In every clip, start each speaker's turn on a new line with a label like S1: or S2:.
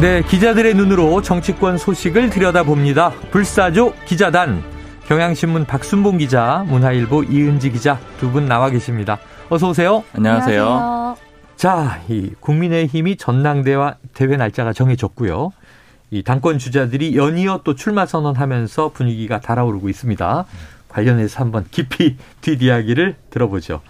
S1: 네, 기자들의 눈으로 정치권 소식을 들여다봅니다. 불사조 기자단. 경향신문 박순봉 기자, 문화일보 이은지 기자 두 분 나와 계십니다. 어서 오세요.
S2: 안녕하세요. 안녕하세요.
S1: 자, 이 국민의힘이 전당대회 대회 날짜가 정해졌고요. 이 당권 주자들이 연이어 또 출마 선언하면서 분위기가 달아오르고 있습니다. 관련해서 한번 깊이 뒷이야기를 들어보죠.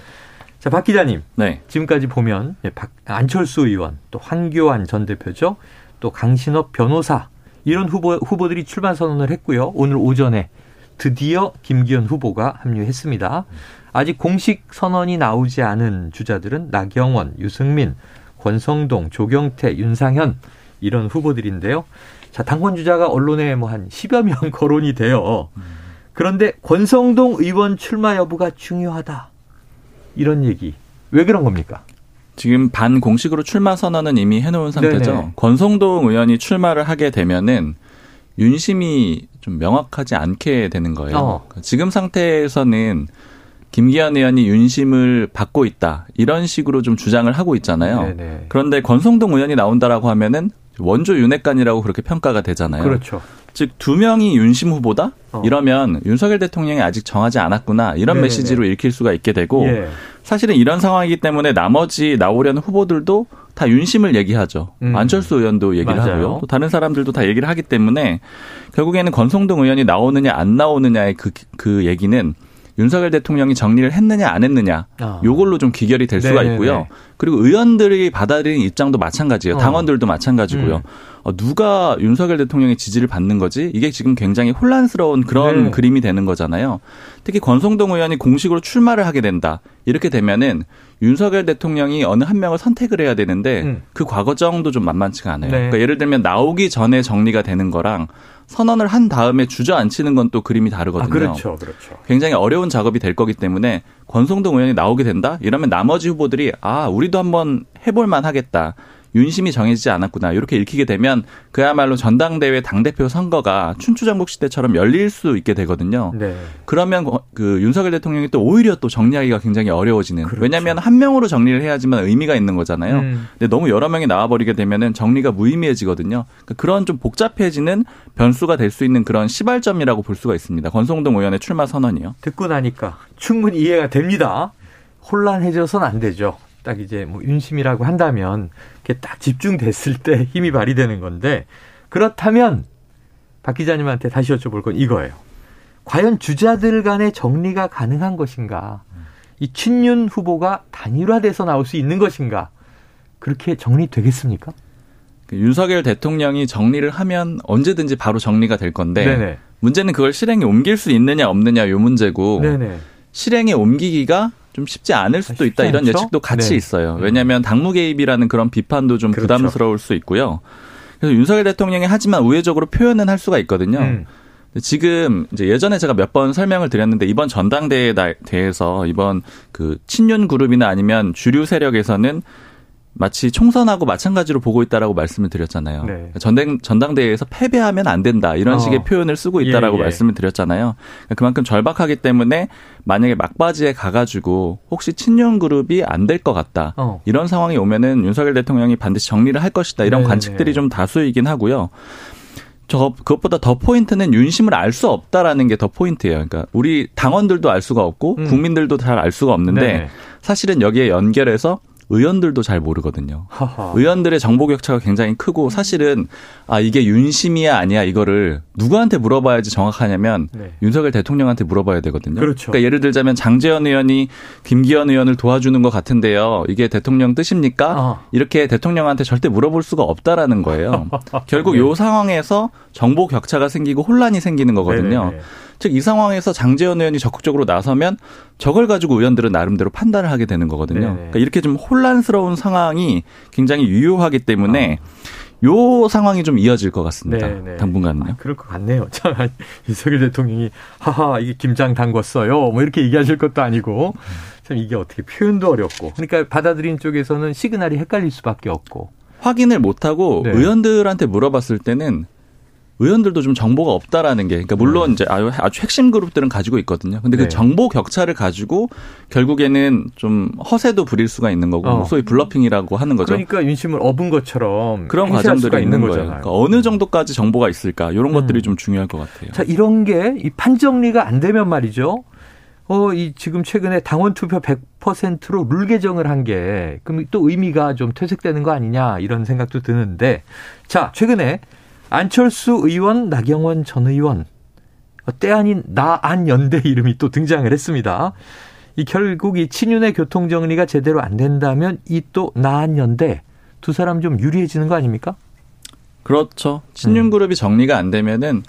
S1: 자, 박 기자님. 네. 지금까지 보면 예, 박, 안철수 의원, 또 황교안 전 대표죠. 또 강신업 변호사 이런 후보 후보들이 출마 선언을 했고요. 오늘 오전에 드디어 김기현 후보가 합류했습니다. 아직 공식 선언이 나오지 않은 주자들은 나경원, 유승민, 권성동, 조경태, 윤상현 이런 후보들인데요. 자, 당권 주자가 언론에 뭐 한 10여 명 거론이 돼요. 그런데 권성동 의원 출마 여부가 중요하다. 이런 얘기. 왜 그런 겁니까?
S2: 지금 반공식으로 출마 선언은 이미 해놓은 상태죠. 네네. 권성동 의원이 출마를 하게 되면은 윤심이 좀 명확하지 않게 되는 거예요. 어. 그러니까 지금 상태에서는 김기현 의원이 윤심을 받고 있다 이런 식으로 좀 주장을 하고 있잖아요. 네네. 그런데 권성동 의원이 나온다라고 하면은 원조 윤핵관이라고 그렇게 평가가 되잖아요.
S1: 그렇죠.
S2: 즉 두 명이 윤심 후보다 어. 이러면 윤석열 대통령이 아직 정하지 않았구나 이런 네네. 메시지로 읽힐 수가 있게 되고 예. 사실은 이런 상황이기 때문에 나머지 나오려는 후보들도 다 윤심을 얘기하죠. 음. 안철수 의원도 얘기를 맞아요. 하고요. 또 다른 사람들도 다 얘기를 하기 때문에 결국에는 권성동 의원이 나오느냐 안 나오느냐의 그, 그 얘기는 윤석열 대통령이 정리를 했느냐 안 했느냐 아. 요걸로 좀 기결이 될 수가 네네네. 있고요. 그리고 의원들이 받아들인 입장도 마찬가지예요. 어. 당원들도 마찬가지고요. 음. 어, 누가 윤석열 대통령의 지지를 받는 거지? 이게 지금 굉장히 혼란스러운 그런 네. 그림이 되는 거잖아요. 특히 권성동 의원이 공식으로 출마를 하게 된다. 이렇게 되면은 윤석열 대통령이 어느 한 명을 선택을 해야 되는데 음. 그 과거정도 좀 만만치가 않아요. 네. 그러니까 예를 들면 나오기 전에 정리가 되는 거랑 선언을 한 다음에 주저앉히는 건 또 그림이 다르거든요. 아,
S1: 그렇죠, 그렇죠.
S2: 굉장히 어려운 작업이 될 거기 때문에 권성동 의원이 나오게 된다. 이러면 나머지 후보들이 아 우리도 한번 해볼 만 하겠다. 윤심이 정해지지 않았구나 이렇게 읽히게 되면 그야말로 전당대회 당대표 선거가 춘추전국 시대처럼 열릴 수 있게 되거든요. 네. 그러면 그 윤석열 대통령이 또 오히려 또 정리하기가 굉장히 어려워지는. 그렇죠. 왜냐하면 한 명으로 정리를 해야지만 의미가 있는 거잖아요. 음. 근데 너무 여러 명이 나와버리게 되면은 정리가 무의미해지거든요. 그러니까 그런 좀 복잡해지는 변수가 될 수 있는 그런 시발점이라고 볼 수가 있습니다. 권성동 의원의 출마 선언이요.
S1: 듣고 나니까 충분히 이해가 됩니다. 혼란해져서는 안 되죠. 딱 이제 뭐 윤심이라고 한다면 그게 딱 집중됐을 때 힘이 발휘되는 건데 그렇다면 박 기자님한테 다시 여쭤볼 건 이거예요. 과연 주자들 간의 정리가 가능한 것인가? 이 친윤 후보가 단일화돼서 나올 수 있는 것인가? 그렇게 정리되겠습니까?
S2: 그 윤석열 대통령이 정리를 하면 언제든지 바로 정리가 될 건데 네네. 문제는 그걸 실행에 옮길 수 있느냐 없느냐 요 문제고 네네. 실행에 옮기기가 좀 쉽지 않을 수도 있다 이런? 예측도 같이 네. 있어요. 음. 왜냐하면 당무 개입이라는 그런 비판도 좀 그렇죠. 부담스러울 수 있고요. 그래서 윤석열 대통령이 하지만 우회적으로 표현은 할 수가 있거든요. 음. 지금 이제 예전에 제가 몇 번 설명을 드렸는데 이번 전당대회에 대해서 이번 그 친윤 그룹이나 아니면 주류 세력에서는 마치 총선하고 마찬가지로 보고 있다라고 말씀을 드렸잖아요. 네. 전당 전당대회에서 패배하면 안 된다 이런 어. 식의 표현을 쓰고 있다라고 예, 예. 말씀을 드렸잖아요. 그만큼 절박하기 때문에 만약에 막바지에 가가지고 혹시 친윤 그룹이 안 될 것 같다 어. 이런 상황이 오면은 윤석열 대통령이 반드시 정리를 할 것이다 이런 네, 관측들이 네. 좀 다수이긴 하고요. 저 그것보다 더 포인트는 윤심을 알 수 없다라는 게 더 포인트예요. 그러니까 우리 당원들도 알 수가 없고 음. 국민들도 잘 알 수가 없는데 네. 사실은 여기에 연결해서 의원들도 잘 모르거든요. 하하. 의원들의 정보 격차가 굉장히 크고 사실은 아 이게 윤심이야 아니야 이거를 누구한테 물어봐야지 정확하냐면 네. 윤석열 대통령한테 물어봐야 되거든요.
S1: 그렇죠.
S2: 그러니까 예를 들자면 장재현 의원이 김기현 의원을 도와주는 것 같은데요. 이게 대통령 뜻입니까? 어. 이렇게 대통령한테 절대 물어볼 수가 없다라는 거예요. 결국 네. 요 상황에서 정보 격차가 생기고 혼란이 생기는 거거든요. 네네. 즉 이 상황에서 장재현 의원이 적극적으로 나서면 저걸 가지고 의원들은 나름대로 판단을 하게 되는 거거든요. 그러니까 이렇게 좀 혼란스러운 상황이 굉장히 유효하기 때문에 어. 요 상황이 좀 이어질 것 같습니다. 네네. 네. 당분간은요. 아,
S1: 그럴 것 같네요. 참 윤석열 대통령이 하하 이게 김장 담궜어요. 뭐 이렇게 얘기하실 것도 아니고 참 이게 어떻게 표현도 어렵고 그러니까 받아들인 쪽에서는 시그널이 헷갈릴 수밖에 없고
S2: 확인을 못하고 네. 의원들한테 물어봤을 때는 의원들도 좀 정보가 없다라는 게, 그러니까 물론 네. 이제 아주, 아주 핵심 그룹들은 가지고 있거든요. 근데 그 네. 정보 격차를 가지고 결국에는 좀 허세도 부릴 수가 있는 거고, 어. 소위 bluffing이라고 하는 거죠.
S1: 그러니까 윤심을 업은 것처럼
S2: 그런 과정들이 있는 거예요. 그러니까 어느 정도까지 정보가 있을까 이런 음. 것들이 좀 중요할 것 같아요.
S1: 자 이런 게 이 판 정리가 안 되면 말이죠. 어, 이 지금 최근에 당원 투표 100%로 룰 개정을 한 게 그럼 또 의미가 좀 퇴색되는 거 아니냐 이런 생각도 드는데 자, 최근에 안철수 의원, 나경원 전 의원 때 아닌 나안 연대 이름이 또 등장을 했습니다. 이 결국 이 친윤의 교통 정리가 제대로 안 된다면 이 또 나안 연대 두 사람 좀 유리해지는 거 아닙니까?
S2: 그렇죠. 친윤 그룹이 정리가 안 되면은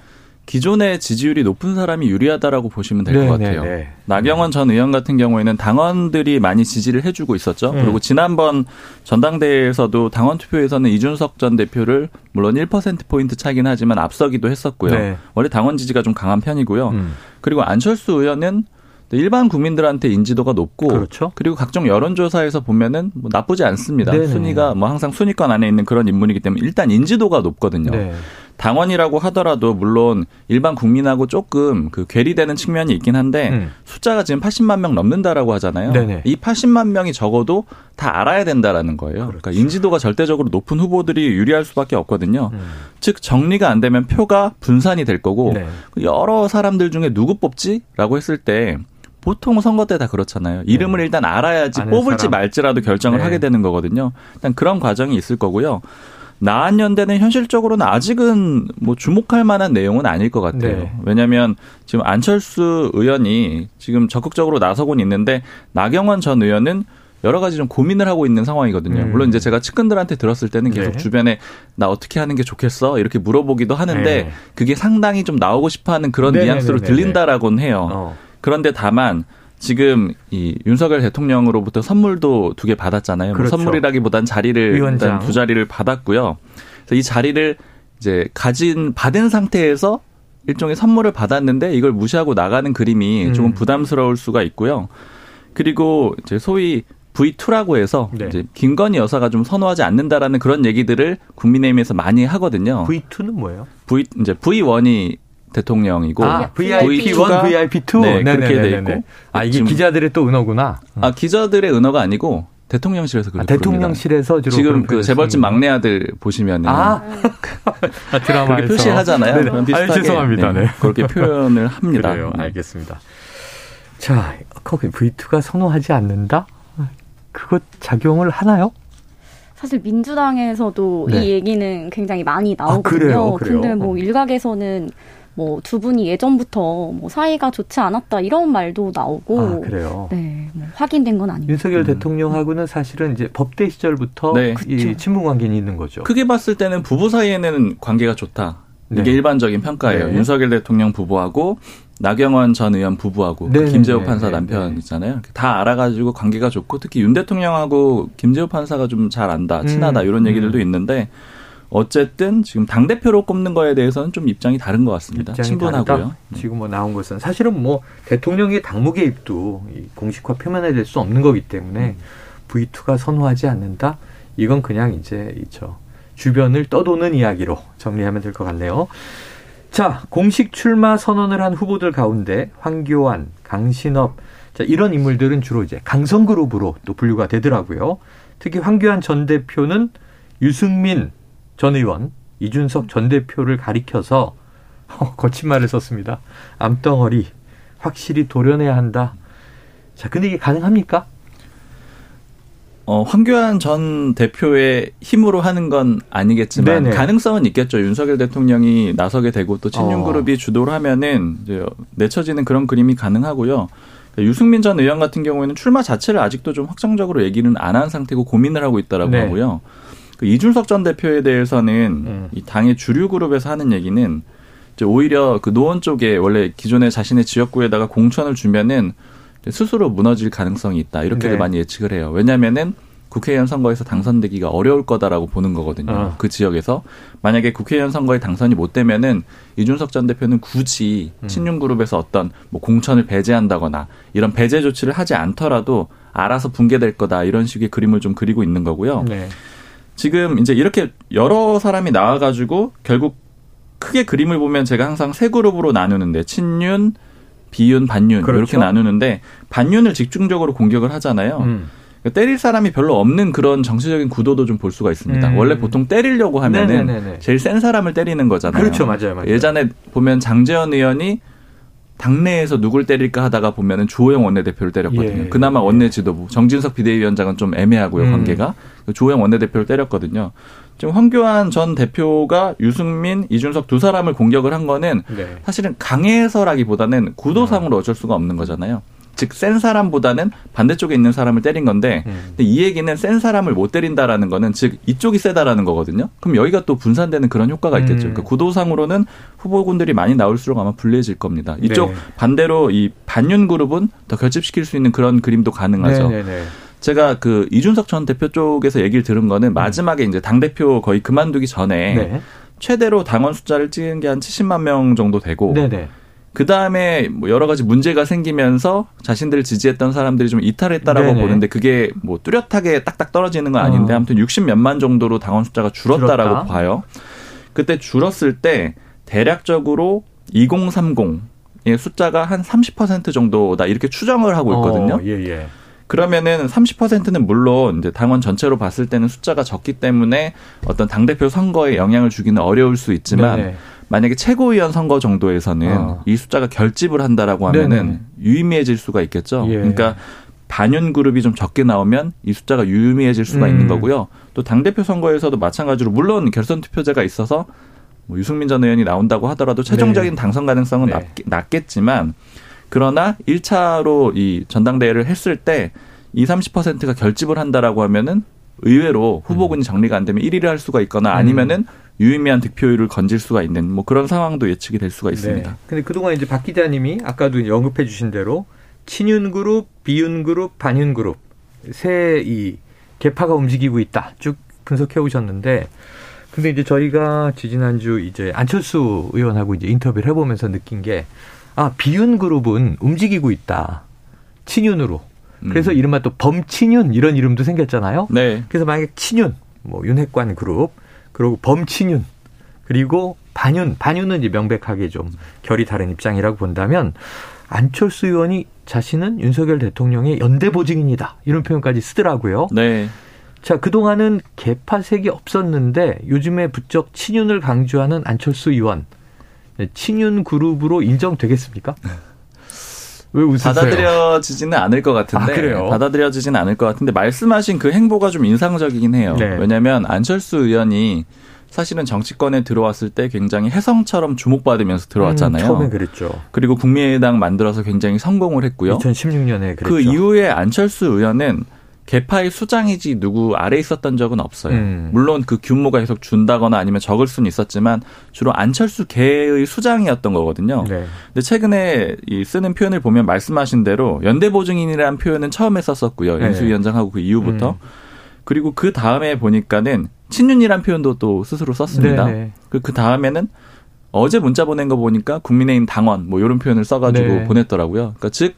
S2: 기존의 지지율이 높은 사람이 유리하다라고 보시면 될것 네, 같아요. 네, 네. 나경원 전 의원 같은 경우에는 당원들이 많이 지지를 해주고 있었죠. 음. 그리고 지난번 전당대회에서도 당원 투표에서는 이준석 전 대표를 물론 1%포인트 차긴 하지만 앞서기도 했었고요. 네. 원래 당원 지지가 좀 강한 편이고요. 음. 그리고 안철수 의원은 일반 국민들한테 인지도가 높고 그렇죠. 그리고 각종 여론조사에서 보면은 뭐 나쁘지 않습니다. 네네. 순위가 뭐 항상 순위권 안에 있는 그런 인물이기 때문에 일단 인지도가 높거든요. 네. 당원이라고 하더라도 물론 일반 국민하고 조금 그 괴리되는 측면이 있긴 한데 음. 숫자가 지금 80만 명 넘는다라고 하잖아요. 네네. 이 80만 명이 적어도 다 알아야 된다라는 거예요. 그렇죠. 그러니까 인지도가 절대적으로 높은 후보들이 유리할 수밖에 없거든요. 음. 즉 정리가 안 되면 표가 분산이 될 거고 네. 여러 사람들 중에 누구 뽑지라고 했을 때 보통 선거 때 다 그렇잖아요. 이름을 네. 일단 알아야지 뽑을지 사람. 말지라도 결정을 네. 하게 되는 거거든요. 일단 그런 과정이 있을 거고요. 나한 연대는 현실적으로는 아직은 뭐 주목할 만한 내용은 아닐 것 같아요. 네. 왜냐하면 지금 안철수 의원이 지금 적극적으로 나서곤 있는데 나경원 전 의원은 여러 가지 좀 고민을 하고 있는 상황이거든요. 음. 물론 이제 제가 측근들한테 들었을 때는 계속 네. 주변에 나 어떻게 하는 게 좋겠어 이렇게 물어보기도 하는데 네. 그게 상당히 좀 나오고 싶어하는 그런 네, 네 뉘앙스로 네, 네, 들린다라고는 해요. 어. 그런데 다만 지금 이 윤석열 대통령으로부터 선물도 두 개 받았잖아요. 뭐 그렇죠. 뭐 선물이라기보단 자리를 위원장. 일단 두 자리를 받았고요. 그래서 이 자리를 이제 가진 받은 상태에서 일종의 선물을 받았는데 이걸 무시하고 나가는 그림이 음. 조금 부담스러울 수가 있고요. 그리고 이제 소위 V2라고 해서 네. 이제 김건희 여사가 좀 선호하지 않는다라는 그런 얘기들을 국민의힘에서 많이 하거든요.
S1: V2는 뭐예요?
S2: V 이제 V1이 대통령이고
S1: 아, VIP1, VIP2
S2: 네, 그렇게 돼 있고
S1: 아 이게 기자들의 또 은어구나.
S2: 아 기자들의 은어가 아니고 대통령실에서 그렇게
S1: 아, 대통령실에서 주로
S2: 지금 그 재벌집 막내 아들 보시면 아,
S1: 아 드라마에서
S2: 표시하잖아요. 네네.
S1: 그런 비슷하게 아, 죄송합니다. 네.
S2: 네. 그렇게 표현을 합니다.
S1: 그래요. 알겠습니다. 자, 거기 V2가 선호하지 않는다? 그것 작용을 하나요?
S3: 사실 민주당에서도 네. 이 얘기는 굉장히 많이 나오거든요. 아, 그래요? 그래요? 근데 뭐 어. 일각에서는 뭐 두 분이 예전부터 뭐 사이가 좋지 않았다 이런 말도 나오고
S1: 아, 그래요.
S3: 네, 뭐 확인된 건 아닙니다.
S1: 윤석열 음. 대통령하고는 사실은 이제 법대 시절부터 네. 이 친분 관계는 있는 거죠.
S2: 크게 봤을 때는 부부 사이에는 관계가 좋다. 이게 네. 일반적인 평가예요. 네. 윤석열 대통령 부부하고 나경원 전 의원 부부하고 그 김재호 판사 네. 남편 있잖아요. 다 알아가지고 관계가 좋고 특히 윤 대통령하고 김재호 판사가 좀 잘 안다, 친하다 음. 이런 얘기들도 음. 있는데 어쨌든 지금 당 대표로 꼽는 거에 대해서는 좀 입장이 다른 것 같습니다. 친분하고요.
S1: 지금 뭐 나온 것은 사실은 뭐 대통령의 당무 개입도 공식화 표면화될 수 없는 거기 때문에 음. V2가 선호하지 않는다. 이건 그냥 이제 이저 주변을 떠도는 이야기로 정리하면 될 것 같네요. 자, 공식 출마 선언을 한 후보들 가운데 황교안, 강신업, 자, 이런 인물들은 주로 이제 강성그룹으로 또 분류가 되더라고요. 특히 황교안 전 대표는 유승민 전 의원, 이준석 전 대표를 가리켜서 어, 거친 말을 썼습니다. 암덩어리 확실히 도려내야 한다. 자, 근데 이게 가능합니까?
S2: 어, 황교안 전 대표의 힘으로 하는 건 아니겠지만 네네. 가능성은 있겠죠. 윤석열 대통령이 나서게 되고 또 친윤 그룹이 어. 주도를 하면은 이제 내쳐지는 그런 그림이 가능하고요. 그러니까 유승민 전 의원 같은 경우에는 출마 자체를 아직도 좀 확정적으로 얘기는 안 한 상태고 고민을 하고 있다라고 네. 하고요. 그 이준석 전 대표에 대해서는 음. 이 당의 주류 그룹에서 하는 얘기는 이제 오히려 그 노원 쪽에 원래 기존에 자신의 지역구에다가 공천을 주면은 스스로 무너질 가능성이 있다 이렇게 네. 많이 예측을 해요. 왜냐하면은 국회의원 선거에서 당선되기가 어려울 거다라고 보는 거거든요. 어. 그 지역에서 만약에 국회의원 선거에 당선이 못 되면은 이준석 전 대표는 굳이 음. 친윤 그룹에서 어떤 뭐 공천을 배제한다거나 이런 배제 조치를 하지 않더라도 알아서 붕괴될 거다 이런 식의 그림을 좀 그리고 있는 거고요. 네. 지금 이제 이렇게 여러 사람이 나와가지고 결국 크게 그림을 보면 제가 항상 세 그룹으로 나누는데 친윤, 비윤, 반윤 그렇죠. 이렇게 나누는데 반윤을 집중적으로 공격을 하잖아요. 음. 그러니까 때릴 사람이 별로 없는 그런 정치적인 구도도 좀 볼 수가 있습니다. 음. 원래 보통 때리려고 하면은 네네네네. 제일 센 사람을 때리는 거잖아요.
S1: 그렇죠, 맞아요, 맞아요.
S2: 예전에 보면 장재현 의원이 당내에서 누굴 때릴까 하다가 보면은 주호영 원내대표를 때렸거든요. 예. 그나마 원내 지도부 정진석 비대위원장은 좀 애매하고요 음. 관계가 주호영 원내대표를 때렸거든요. 지금 황교안 전 대표가 유승민, 이준석 두 사람을 공격을 한 거는 네. 사실은 강해서라기보다는 구도상으로 어쩔 수가 없는 거잖아요. 즉 센 사람보다는 반대쪽에 있는 사람을 때린 건데 음. 이 얘기는 센 사람을 못 때린다라는 거는 즉 이쪽이 세다라는 거거든요. 그럼 여기가 또 분산되는 그런 효과가 있겠죠. 음. 그러니까 구도상으로는 후보군들이 많이 나올수록 아마 불리해질 겁니다. 이쪽 네. 반대로 이 반윤 그룹은 더 결집시킬 수 있는 그런 그림도 가능하죠. 네네네. 네, 네. 제가 그 이준석 전 대표 쪽에서 얘기를 들은 거는 마지막에 이제 당 대표 거의 그만두기 전에 네. 최대로 당원 숫자를 찍은 게 한 70만 명 정도 되고 네네. 그 다음에 뭐 여러 가지 문제가 생기면서 자신들을 지지했던 사람들이 좀 이탈했다라고 네네. 보는데 그게 뭐 뚜렷하게 딱딱 떨어지는 건 아닌데 어. 아무튼 60 몇만 정도로 당원 숫자가 줄었다라고 줄었다. 봐요. 그때 줄었을 때 대략적으로 2030의 숫자가 한 30% 정도다 이렇게 추정을 하고 있거든요. 어, 예, 예. 그러면은 30%는 물론 이제 당원 전체로 봤을 때는 숫자가 적기 때문에 어떤 당대표 선거에 영향을 주기는 어려울 수 있지만 네네. 만약에 최고위원 선거 정도에서는 어. 이 숫자가 결집을 한다라고 하면은 네네. 유의미해질 수가 있겠죠. 예. 그러니까 반윤 그룹이 좀 적게 나오면 이 숫자가 유의미해질 수가 음. 있는 거고요. 또 당 대표 선거에서도 마찬가지로 물론 결선 투표제가 있어서 뭐 유승민 전 의원이 나온다고 하더라도 최종적인 네. 당선 가능성은 네. 낮, 겠지만 그러나 1차로 이 전당대회를 했을 때 2, 30%가 결집을 한다라고 하면은 의외로 후보군이 음. 정리가 안 되면 1위를 할 수가 있거나 아니면은 유의미한 득표율을 건질 수가 있는 뭐 그런 상황도 예측이 될 수가 있습니다. 네.
S1: 근데 그동안 이제 박 기자님이 아까도 언급해 주신 대로 친윤 그룹, 비윤 그룹, 반윤 그룹 세 이 개파가 움직이고 있다. 쭉 분석해 오셨는데 근데 이제 저희가 지지난주 이제 안철수 의원하고 이제 인터뷰를 해 보면서 느낀 게 아, 비윤 그룹은 움직이고 있다. 친윤으로. 그래서 음. 이른바 또 범친윤 이런 이름도 생겼잖아요. 네. 그래서 만약에 친윤, 뭐 윤핵관 그룹, 그리고 범친윤, 그리고 반윤, 반윤은 이제 명백하게 좀 결이 다른 입장이라고 본다면 안철수 의원이 자신은 윤석열 대통령의 연대 보증인이다. 이런 표현까지 쓰더라고요. 네. 자, 그동안은 개파색이 없었는데 요즘에 부쩍 친윤을 강조하는 안철수 의원. 네, 친윤 그룹으로 인정되겠습니까?
S2: 왜 웃으세요? 받아들여지지는 않을 것 같은데. 아, 그래요? 받아들여지지는 않을 것 같은데 말씀하신 그 행보가 좀 인상적이긴 해요. 네. 왜냐하면 안철수 의원이 사실은 정치권에 들어왔을 때 굉장히 혜성처럼 주목받으면서 들어왔잖아요. 음,
S1: 처음에 그랬죠.
S2: 그리고 국민의당 만들어서 굉장히 성공을 했고요.
S1: 2016년에 그랬죠.
S2: 그 이후에 안철수 의원은 개파의 수장이지 누구 아래 있었던 적은 없어요. 음. 물론 그 규모가 계속 준다거나 아니면 적을 수는 있었지만 주로 안철수 계의 수장이었던 거거든요. 네. 근데 최근에 이 쓰는 표현을 보면 말씀하신 대로 연대보증인이라는 표현은 처음에 썼었고요. 네. 인수위원장하고 그 이후부터. 음. 그리고 그 다음에 보니까는 친윤이란 표현도 또 스스로 썼습니다. 네. 네. 그, 그 다음에는 어제 문자 보낸 거 보니까 국민의힘 당원 뭐 이런 표현을 써가지고 네. 보냈더라고요. 그러니까 즉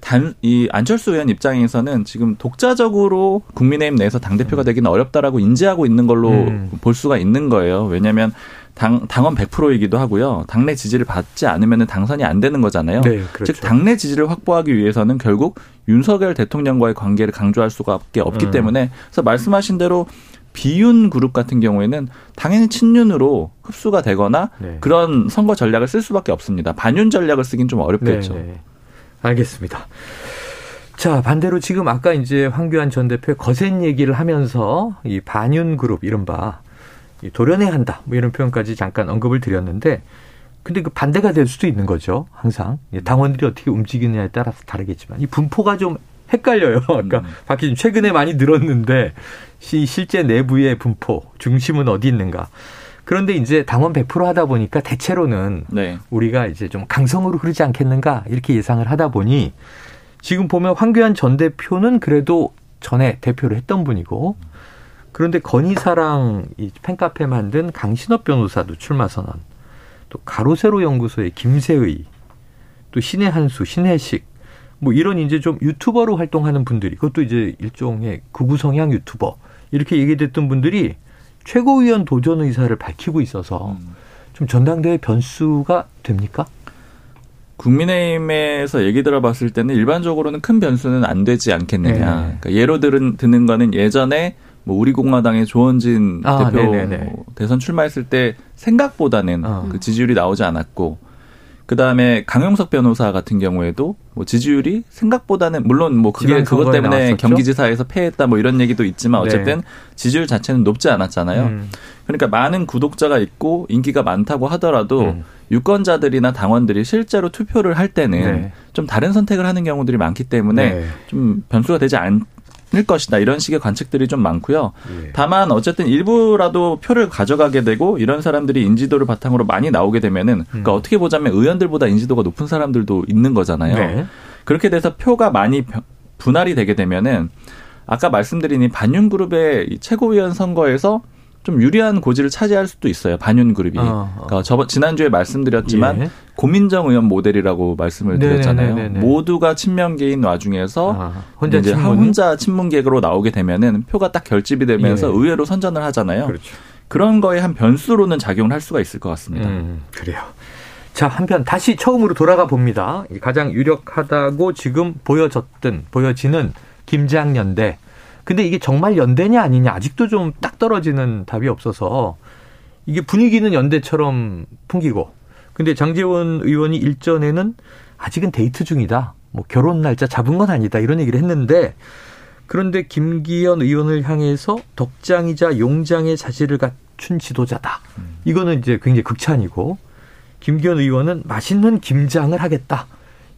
S2: 단, 이 안철수 의원 입장에서는 지금 독자적으로 국민의힘 내에서 당대표가 되기는 어렵다라고 인지하고 있는 걸로 음. 볼 수가 있는 거예요. 왜냐하면 당, 당원 100%이기도 하고요. 당내 지지를 받지 않으면 당선이 안 되는 거잖아요. 네, 그렇죠. 즉, 당내 지지를 확보하기 위해서는 결국 윤석열 대통령과의 관계를 강조할 수밖에 없기 음. 때문에 그래서 말씀하신 대로 비윤 그룹 같은 경우에는 당연히 친윤으로 흡수가 되거나 네. 그런 선거 전략을 쓸 수밖에 없습니다. 반윤 전략을 쓰긴 좀 어렵겠죠. 네, 네.
S1: 알겠습니다. 자, 반대로 지금 아까 이제 황교안 전 대표의 거센 얘기를 하면서 이 반윤 그룹 이른바 도련해야 한다. 뭐 이런 표현까지 잠깐 언급을 드렸는데 근데 그 반대가 될 수도 있는 거죠. 항상. 당원들이 어떻게 움직이느냐에 따라서 다르겠지만 이 분포가 좀 헷갈려요. 아까 음. 박 기자 최근에 많이 늘었는데 실제 내부의 분포 중심은 어디 있는가? 그런데 이제 당원 100% 하다 보니까 대체로는 네. 우리가 이제 좀 강성으로 흐르지 않겠는가 이렇게 예상을 하다 보니 지금 보면 황교안 전 대표는 그래도 전에 대표를 했던 분이고 그런데 건희사랑 이 팬카페 만든 강신업 변호사도 출마 선언. 또 가로세로 연구소의 김세의, 또 신의 한수, 신혜식, 뭐 이런 이제 좀 유튜버로 활동하는 분들이 그것도 이제 일종의 극우 성향 유튜버 이렇게 얘기됐던 분들이 최고위원 도전 의사를 밝히고 있어서 음. 좀 전당대회 변수가 됩니까?
S2: 국민의힘에서 얘기 들어봤을 때는 일반적으로는 큰 변수는 안 되지 않겠느냐. 네. 그러니까 예로 들은, 드는 거는 예전에 뭐 우리 공화당의 조원진 아, 대표 뭐 대선 출마했을 때 생각보다는 어. 그 지지율이 나오지 않았고 그 다음에 강용석 변호사 같은 경우에도 뭐 지지율이 생각보다는 물론 뭐 그게 그것 때문에 나왔었죠? 경기지사에서 패했다 뭐 이런 얘기도 있지만 네. 어쨌든 네. 지지율 자체는 높지 않았잖아요. 음. 그러니까 많은 구독자가 있고 인기가 많다고 하더라도 음. 유권자들이나 당원들이 실제로 투표를 할 때는 네. 좀 다른 선택을 하는 경우들이 많기 때문에 네. 좀 변수가 되지 않, 을 것이다 이런 식의 관측들이 좀 많고요. 예. 다만 어쨌든 일부라도 표를 가져가게 되고 이런 사람들이 인지도를 바탕으로 많이 나오게 되면은 음. 그러니까 어떻게 보자면 의원들보다 인지도가 높은 사람들도 있는 거잖아요. 네. 그렇게 돼서 표가 많이 분할이 되게 되면은 아까 말씀드린 이 반윤 그룹의 최고위원 선거에서 좀 유리한 고지를 차지할 수도 있어요. 반윤 그룹이. 어, 어. 그러니까 저번 지난주에 말씀드렸지만 예. 고민정 의원 모델이라고 말씀을 드렸잖아요. 네네네네. 모두가 친명계인 와중에서 아, 혼자 이제 친문? 혼자 친문계로 나오게 되면은 표가 딱 결집이 되면서 예. 의외로 선전을 하잖아요. 그렇죠. 그런 거에 한 변수로는 작용을 할 수가 있을 것 같습니다. 음,
S1: 그래요. 자, 한편 다시 처음으로 돌아가 봅니다. 가장 유력하다고 지금 보여졌던 보여지는 김장연대 근데 이게 정말 연대냐 아니냐 아직도 좀 딱 떨어지는 답이 없어서 이게 분위기는 연대처럼 풍기고 근데 장재원 의원이 일전에는 아직은 데이트 중이다. 뭐 결혼 날짜 잡은 건 아니다. 이런 얘기를 했는데 그런데 김기현 의원을 향해서 덕장이자 용장의 자질을 갖춘 지도자다. 이거는 이제 굉장히 극찬이고 김기현 의원은 맛있는 김장을 하겠다.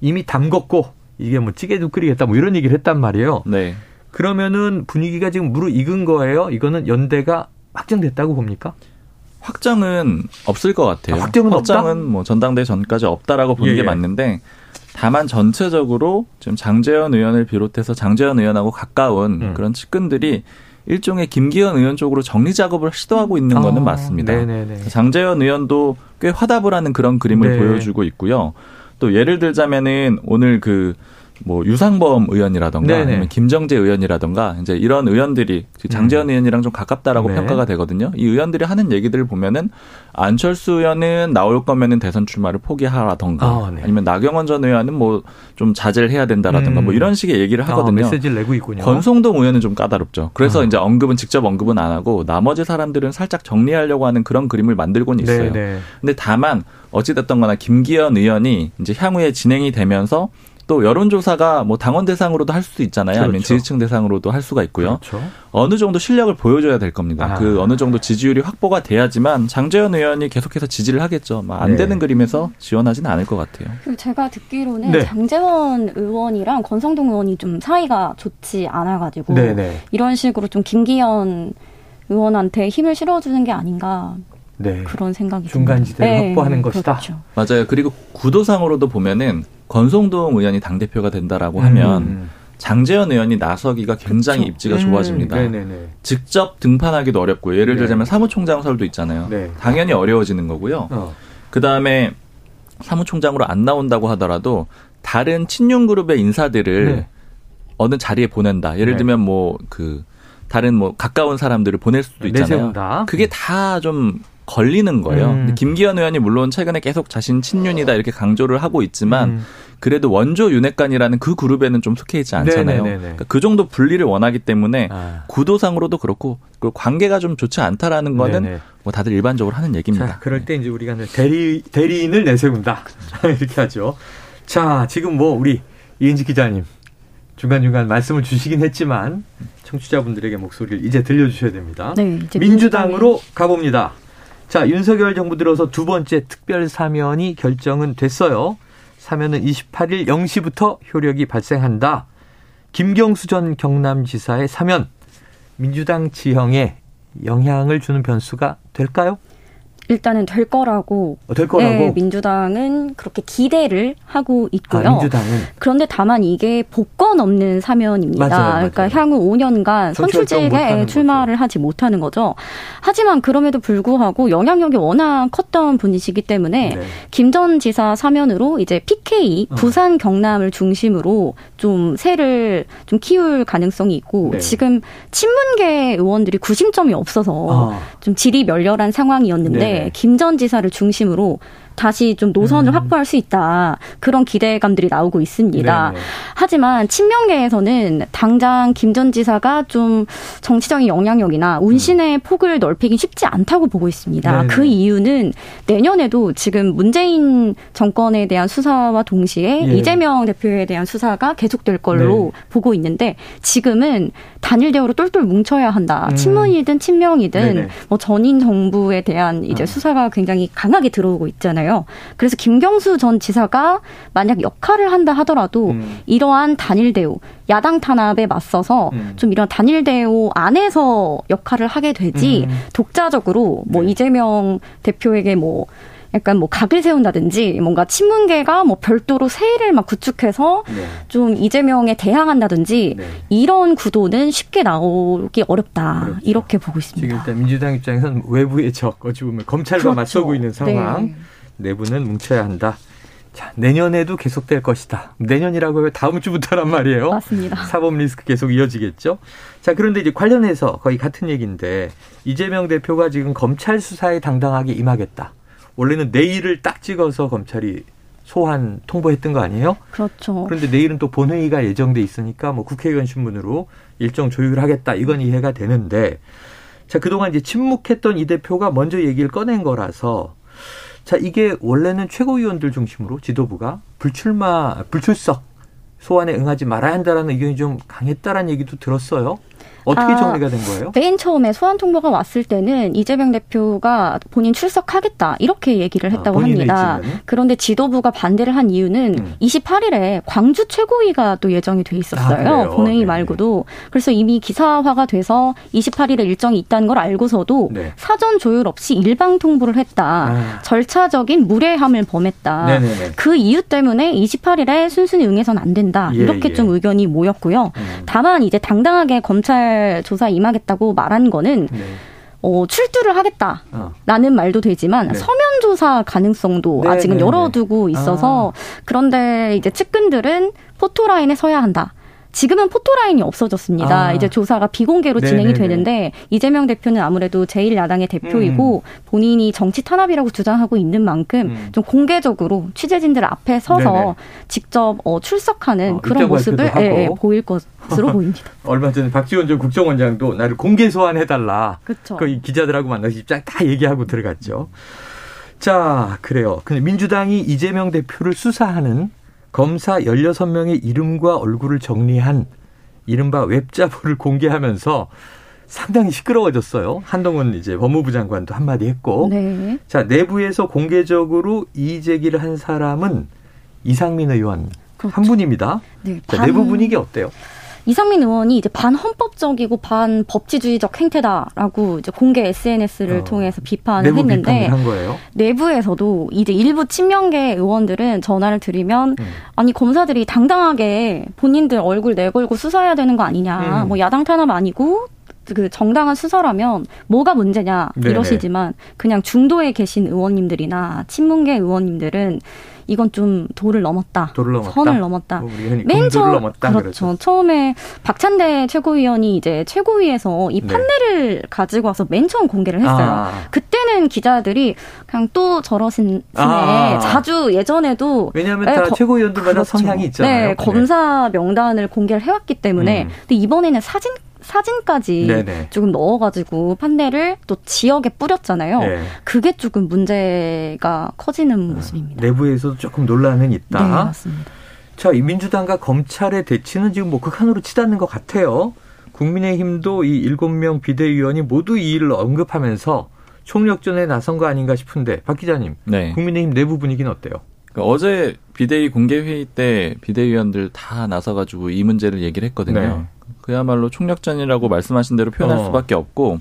S1: 이미 담궜고 이게 뭐 찌개도 끓이겠다. 뭐 이런 얘기를 했단 말이에요. 네. 그러면은 분위기가 지금 무르익은 거예요. 이거는 연대가 확정됐다고 봅니까?
S2: 확정은 없을 것 같아요.
S1: 아, 확정은
S2: 확정은 없다? 뭐 전당대 전까지 없다라고 보는 예, 게 예. 맞는데 다만 전체적으로 지금 장재현 의원을 비롯해서 장재현 의원하고 가까운 음. 그런 측근들이 일종의 김기현 의원 쪽으로 정리 작업을 시도하고 있는 거는 아, 맞습니다. 네네네. 장재현 의원도 꽤 화답을 하는 그런 그림을 네. 보여주고 있고요. 또 예를 들자면은 오늘 그 뭐 유상범 의원이라던가. 아니면 김정재 의원이라던가 이제 이런 의원들이 장재현 음. 의원이랑 좀 가깝다라고 네. 평가가 되거든요. 이 의원들이 하는 얘기들을 보면은 안철수 의원은 나올 거면은 대선 출마를 포기하라던가 아, 네. 아니면 나경원 전 의원은 뭐 좀 자제를 해야 된다라던가 뭐 음. 뭐 이런 식의 얘기를 아, 하거든요.
S1: 아, 메시지를 내고 있군요.
S2: 권성동 의원은 좀 까다롭죠. 그래서 아. 이제 언급은 직접 언급은 안 하고 나머지 사람들은 살짝 정리하려고 하는 그런 그림을 만들고는 있어요. 네 네. 근데 다만 어찌됐던 거나 김기현 의원이 이제 향후에 진행이 되면서 또 여론조사가 뭐 당원 대상으로도 할 수도 있잖아요. 그렇죠. 아니면 지지층 대상으로도 할 수가 있고요. 그렇죠. 어느 정도 실력을 보여줘야 될 겁니다. 아. 그 어느 정도 지지율이 확보가 돼야지만 장재현 의원이 계속해서 지지를 하겠죠. 안 네. 되는 그림에서 지원하지는 않을 것 같아요.
S3: 제가 듣기로는 네. 장재원 의원이랑 권성동 의원이 좀 사이가 좋지 않아가지고 네네. 네. 이런 식으로 좀 김기현 의원한테 힘을 실어주는 게 아닌가 네. 그런 생각이
S1: 중간지대를 네. 확보하는 것이다. 그렇죠.
S2: 맞아요. 그리고 구도상으로도 보면은 권성동 의원이 당 대표가 된다라고 하면 음. 장재현 의원이 나서기가 굉장히 그렇죠. 입지가 음. 좋아집니다. 네네네. 직접 등판하기도 어렵고 예를 네. 들자면 사무총장설도 있잖아요. 네. 당연히 어려워지는 거고요. 어. 그 다음에 사무총장으로 안 나온다고 하더라도 다른 친윤 그룹의 인사들을 네. 어느 자리에 보낸다. 예를 네. 들면 뭐그 다른 뭐 가까운 사람들을 보낼 수도 있잖아요. 내세운다. 그게 다 좀 걸리는 거예요. 음. 김기현 의원이 물론 최근에 계속 자신 친윤이다 이렇게 강조를 하고 있지만 음. 그래도 원조 윤핵관이라는 그 그룹에는 좀 속해 있지 않잖아요. 그러니까 그 정도 분리를 원하기 때문에 아. 구도상으로도 그렇고 그 관계가 좀 좋지 않다라는 거는 네네. 뭐 다들 일반적으로 하는 얘기입니다.
S1: 자, 그럴 때 이제 우리가 대리 대리인을 내세운다 이렇게 하죠. 자, 지금 뭐 우리 이은지 기자님 중간중간 말씀을 주시긴 했지만 청취자분들에게 목소리를 이제 들려주셔야 됩니다. 네, 민주당으로 가봅니다. 자, 윤석열 정부 들어서 두 번째 특별 사면이 결정은 됐어요. 사면은 28일 0시부터 효력이 발생한다. 김경수 전 경남지사의 사면 민주당 지형에 영향을 주는 변수가 될까요?
S3: 일단은 될 거라고.
S1: 어, 될 거라고. 네,
S3: 민주당은 그렇게 기대를 하고 있고요.
S1: 아, 민주당은.
S3: 그런데 다만 이게 복권 없는 사면입니다. 맞아요, 맞아요. 그러니까 향후 5년간 선출직에 출마를 거죠. 하지 못하는 거죠. 하지만 그럼에도 불구하고 영향력이 워낙 컸던 분이시기 때문에 네. 김전 지사 사면으로 이제 PK 어. 부산 경남을 중심으로 좀 세를 좀 키울 가능성이 있고 네. 지금 친문계 의원들이 구심점이 없어서 어. 좀 질이 멸렬한 상황이었는데 네. 네. 김전 지사를 중심으로 다시 좀 노선을 음. 확보할 수 있다. 그런 기대감들이 나오고 있습니다. 네네. 하지만 친명계에서는 당장 김 전 지사가 좀 정치적인 영향력이나 운신의 음. 폭을 넓히긴 쉽지 않다고 보고 있습니다. 네네. 그 이유는 내년에도 지금 문재인 정권에 대한 수사와 동시에 예. 이재명 대표에 대한 수사가 계속될 걸로 네. 보고 있는데 지금은 단일 대우로 똘똘 뭉쳐야 한다. 음. 친문이든 친명이든 네네. 뭐 전인 정부에 대한 이제 음. 수사가 굉장히 강하게 들어오고 있잖아요. 거잖아요. 그래서 김경수 전 지사가 만약 역할을 한다 하더라도 음. 이러한 단일 대우, 야당 탄압에 맞서서 음. 좀 이런 단일 대우 안에서 역할을 하게 되지 음. 독자적으로 뭐 네. 이재명 대표에게 뭐 약간 뭐 각을 세운다든지 뭔가 친문계가 뭐 별도로 세일을 막 구축해서 네. 좀 이재명에 대항한다든지 네. 이런 구도는 쉽게 나오기 어렵다 그렇죠. 이렇게 보고 있습니다.
S1: 지금 일단 민주당 입장에서는 외부의 적 어찌 보면 검찰과 그렇죠. 맞서고 있는 상황. 네. 내부는 뭉쳐야 한다. 자, 내년에도 계속될 것이다. 내년이라고 하면 다음 주부터란 말이에요.
S3: 맞습니다.
S1: 사법 리스크 계속 이어지겠죠. 자, 그런데 이제 관련해서 거의 같은 얘기인데 이재명 대표가 지금 검찰 수사에 당당하게 임하겠다. 원래는 내일을 딱 찍어서 검찰이 소환 통보했던 거 아니에요?
S3: 그렇죠.
S1: 그런데 내일은 또 본회의가 예정돼 있으니까 뭐 국회의원 신문으로 일정 조율을 하겠다. 이건 이해가 되는데 자, 그동안 이제 침묵했던 이 대표가 먼저 얘기를 꺼낸 거라서 자, 이게 원래는 최고위원들 중심으로 지도부가 불출마, 불출석 소환에 응하지 말아야 한다라는 의견이 좀 강했다라는 얘기도 들었어요. 어떻게 아, 정리가 된 거예요?
S3: 맨 처음에 소환 통보가 왔을 때는 이재명 대표가 본인 출석하겠다 이렇게 얘기를 아, 했다고 아, 합니다. 의지는? 그런데 지도부가 반대를 한 이유는 음. 28일에 광주 최고위가 또 예정이 돼 있었어요. 아, 본회의 네. 말고도. 그래서 이미 기사화가 돼서 28일에 일정이 있다는 걸 알고서도 네. 사전 조율 없이 일방 통보를 했다. 아. 절차적인 무례함을 범했다. 네네네. 그 이유 때문에 28일에 순순히 응해서는 안 된다. 예, 이렇게 예. 좀 의견이 모였고요. 음. 다만 이제 당당하게 검찰 조사 임하겠다고 말한 거는 네. 어, 출두를 하겠다라는 어. 말도 되지만 네. 서면 조사 가능성도 네, 아직은 네, 네. 열어두고 있어서 아. 그런데 이제 측근들은 포토라인에 서야 한다. 지금은 포토라인이 없어졌습니다. 아. 이제 조사가 비공개로 네네네. 진행이 되는데 이재명 대표는 아무래도 제1야당의 대표이고 음. 본인이 정치 탄압이라고 주장하고 있는 만큼 음. 좀 공개적으로 취재진들 앞에 서서 네네. 직접 어, 출석하는 어, 그런 모습을 예, 예, 보일 것으로 보입니다.
S1: 얼마 전에 박지원 전 국정원장도 나를 공개 소환해달라. 그렇죠. 그 기자들하고 만나서 입장 다 얘기하고 들어갔죠. 자, 그래요. 근데 민주당이 이재명 대표를 수사하는 검사 16명의 이름과 얼굴을 정리한 이른바 웹자보를 공개하면서 상당히 시끄러워졌어요. 한동훈 이제 법무부 장관도 한마디 했고. 네. 자, 내부에서 공개적으로 이의 제기를 한 사람은 이상민 의원 그렇죠. 한 분입니다. 네, 자, 내부 분위기 어때요?
S3: 이상민 의원이 이제 반헌법적이고 반법치주의적 행태다라고 이제 공개 SNS를 어, 통해서 비판을 했는데 내부에서도 이제 일부 친명계 의원들은 전화를 드리면 음. 아니 검사들이 당당하게 본인들 얼굴 내걸고 수사해야 되는 거 아니냐 음. 뭐 야당 탄압 아니고 그 정당한 수사라면 뭐가 문제냐 이러시지만 그냥 중도에 계신 의원님들이나 친문계 의원님들은 이건 좀 도를 넘었다.
S1: 도를 넘었다.
S3: 선을 넘었다. 뭐 맨 처음 넘었다. 그렇죠. 그렇죠. 처음에 박찬대 최고위원이 이제 최고위에서 이 네. 판례를 네. 가지고 와서 맨 처음 공개를 했어요. 아. 그때는 기자들이 그냥 또 저러시네. 아. 자주 예전에도
S1: 왜냐하면 네, 다 거, 최고위원들마다 그렇죠. 성향이 있잖아요.
S3: 네, 검사 명단을 공개를 해왔기 때문에. 음. 근데 이번에는 사진 사진까지 네네. 조금 넣어가지고 판넬을 또 지역에 뿌렸잖아요. 네. 그게 조금 문제가 커지는 아, 모습입니다.
S1: 내부에서도 조금 논란은 있다.
S3: 네, 맞습니다.
S1: 자, 이 민주당과 검찰의 대치는 지금 뭐 극한으로 치닫는 것 같아요. 국민의힘도 이 일곱 명 비대위원이 모두 이 일을 언급하면서 총력전에 나선 거 아닌가 싶은데 박 기자님, 네. 국민의힘 내부 분위기는 어때요?
S2: 그러니까 어제 비대위 공개 회의 때 비대위원들 다 나서가지고 이 문제를 얘기를 했거든요. 네. 그야말로 총력전이라고 말씀하신 대로 표현할 어. 수밖에 없고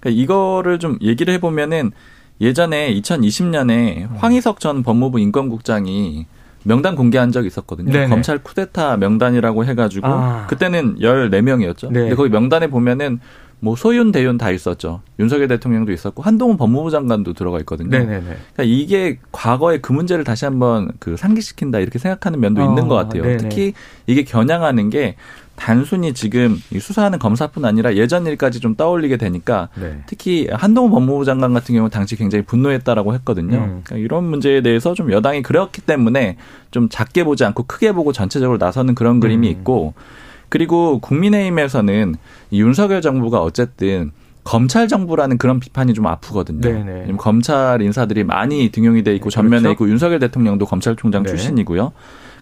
S2: 그러니까 이거를 좀 얘기를 해보면은 예전에 2020년에 황희석 전 법무부 인권국장이 명단 공개한 적이 있었거든요. 네네. 검찰 쿠데타 명단이라고 해가지고 아. 그때는 14명이었죠. 네. 근데 거기 명단에 보면은 뭐 소윤 대윤 다 있었죠. 윤석열 대통령도 있었고 한동훈 법무부 장관도 들어가 있거든요. 네네네. 그러니까 이게 과거에 그 문제를 다시 한번 그 상기시킨다 이렇게 생각하는 면도 어, 있는 것 같아요. 네네. 특히 이게 겨냥하는 게 단순히 지금 수사하는 검사뿐 아니라 예전 일까지 좀 떠올리게 되니까 네. 특히 한동훈 법무부 장관 같은 경우 당시 굉장히 분노했다라고 했거든요. 음. 그러니까 이런 문제에 대해서 좀 여당이 그렇기 때문에 좀 작게 보지 않고 크게 보고 전체적으로 나서는 그런 음. 그림이 있고 그리고 국민의힘에서는 윤석열 정부가 어쨌든 검찰 정부라는 그런 비판이 좀 아프거든요. 네네. 검찰 인사들이 많이 등용이 돼 있고 전면에 그렇죠? 있고 윤석열 대통령도 검찰총장 네. 출신이고요.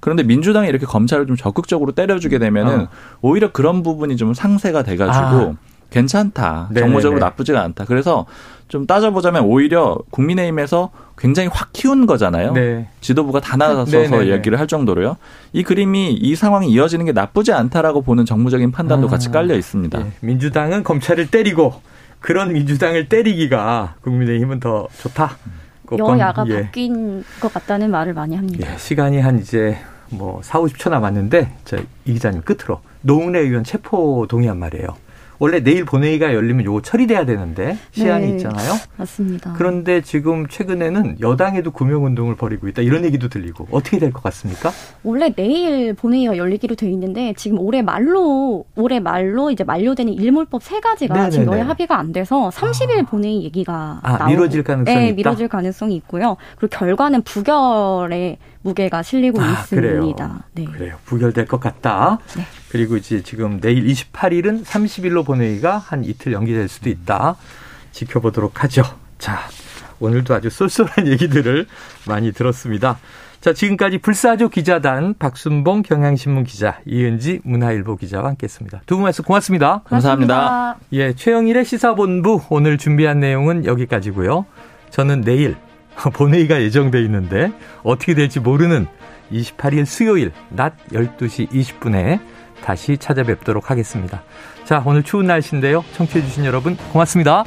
S2: 그런데 민주당이 이렇게 검찰을 좀 적극적으로 때려주게 되면은 어. 오히려 그런 부분이 좀 상쇄가 돼가지고 아. 괜찮다. 네네네. 정무적으로 나쁘지가 않다. 그래서 좀 따져보자면 오히려 국민의힘에서 굉장히 확 키운 거잖아요. 네. 지도부가 다 나서서 네네네. 이야기를 할 정도로요. 이 그림이 이 상황이 이어지는 게 나쁘지 않다라고 보는 정무적인 판단도 아. 같이 깔려 있습니다. 네.
S1: 민주당은 검찰을 때리고 그런 민주당을 때리기가 국민의힘은 더 좋다.
S3: 여야가 예. 바뀐 것 같다는 말을 많이 합니다.
S1: 예, 시간이 한 이제 뭐 4, 50초 남았는데 저이 기자님 끝으로 노웅래 의원 체포 동의한 말이에요. 원래 내일 본회의가 열리면 요거 처리돼야 되는데 시한이 네, 있잖아요.
S3: 맞습니다.
S1: 그런데 지금 최근에는 여당에도 구명운동을 벌이고 있다 이런 얘기도 들리고 어떻게 될 것 같습니까?
S3: 원래 내일 본회의가 열리기로 돼 있는데 지금 올해 말로 올해 말로 이제 만료되는 일몰법 세 가지가 네네네. 지금 여야 합의가 안 돼서 30일 아. 본회의 얘기가
S1: 아, 나오, 미뤄질 가능성이
S3: 네,
S1: 있다.
S3: 미뤄질 가능성이 있고요. 그리고 결과는 부결에 무게가 실리고 아, 있습니다.
S1: 그래요. 네. 그래요. 부결될 것 같다. 네. 그리고 이제 지금 내일 28일은 30일로 본회의가 한 이틀 연기될 수도 있다. 지켜보도록 하죠. 자, 오늘도 아주 쏠쏠한 얘기들을 많이 들었습니다. 자, 지금까지 불사조 기자단 박순봉 경향신문 기자, 이은지 문화일보 기자와 함께 했습니다. 두 분 말씀 고맙습니다.
S2: 감사합니다.
S1: 예, 최영일의 시사본부 오늘 준비한 내용은 여기까지고요. 저는 내일 본회의가 예정돼 있는데 어떻게 될지 모르는 28일 수요일 낮 12시 20분에 다시 찾아뵙도록 하겠습니다. 자, 오늘 추운 날씨인데요. 청취해주신 여러분 고맙습니다.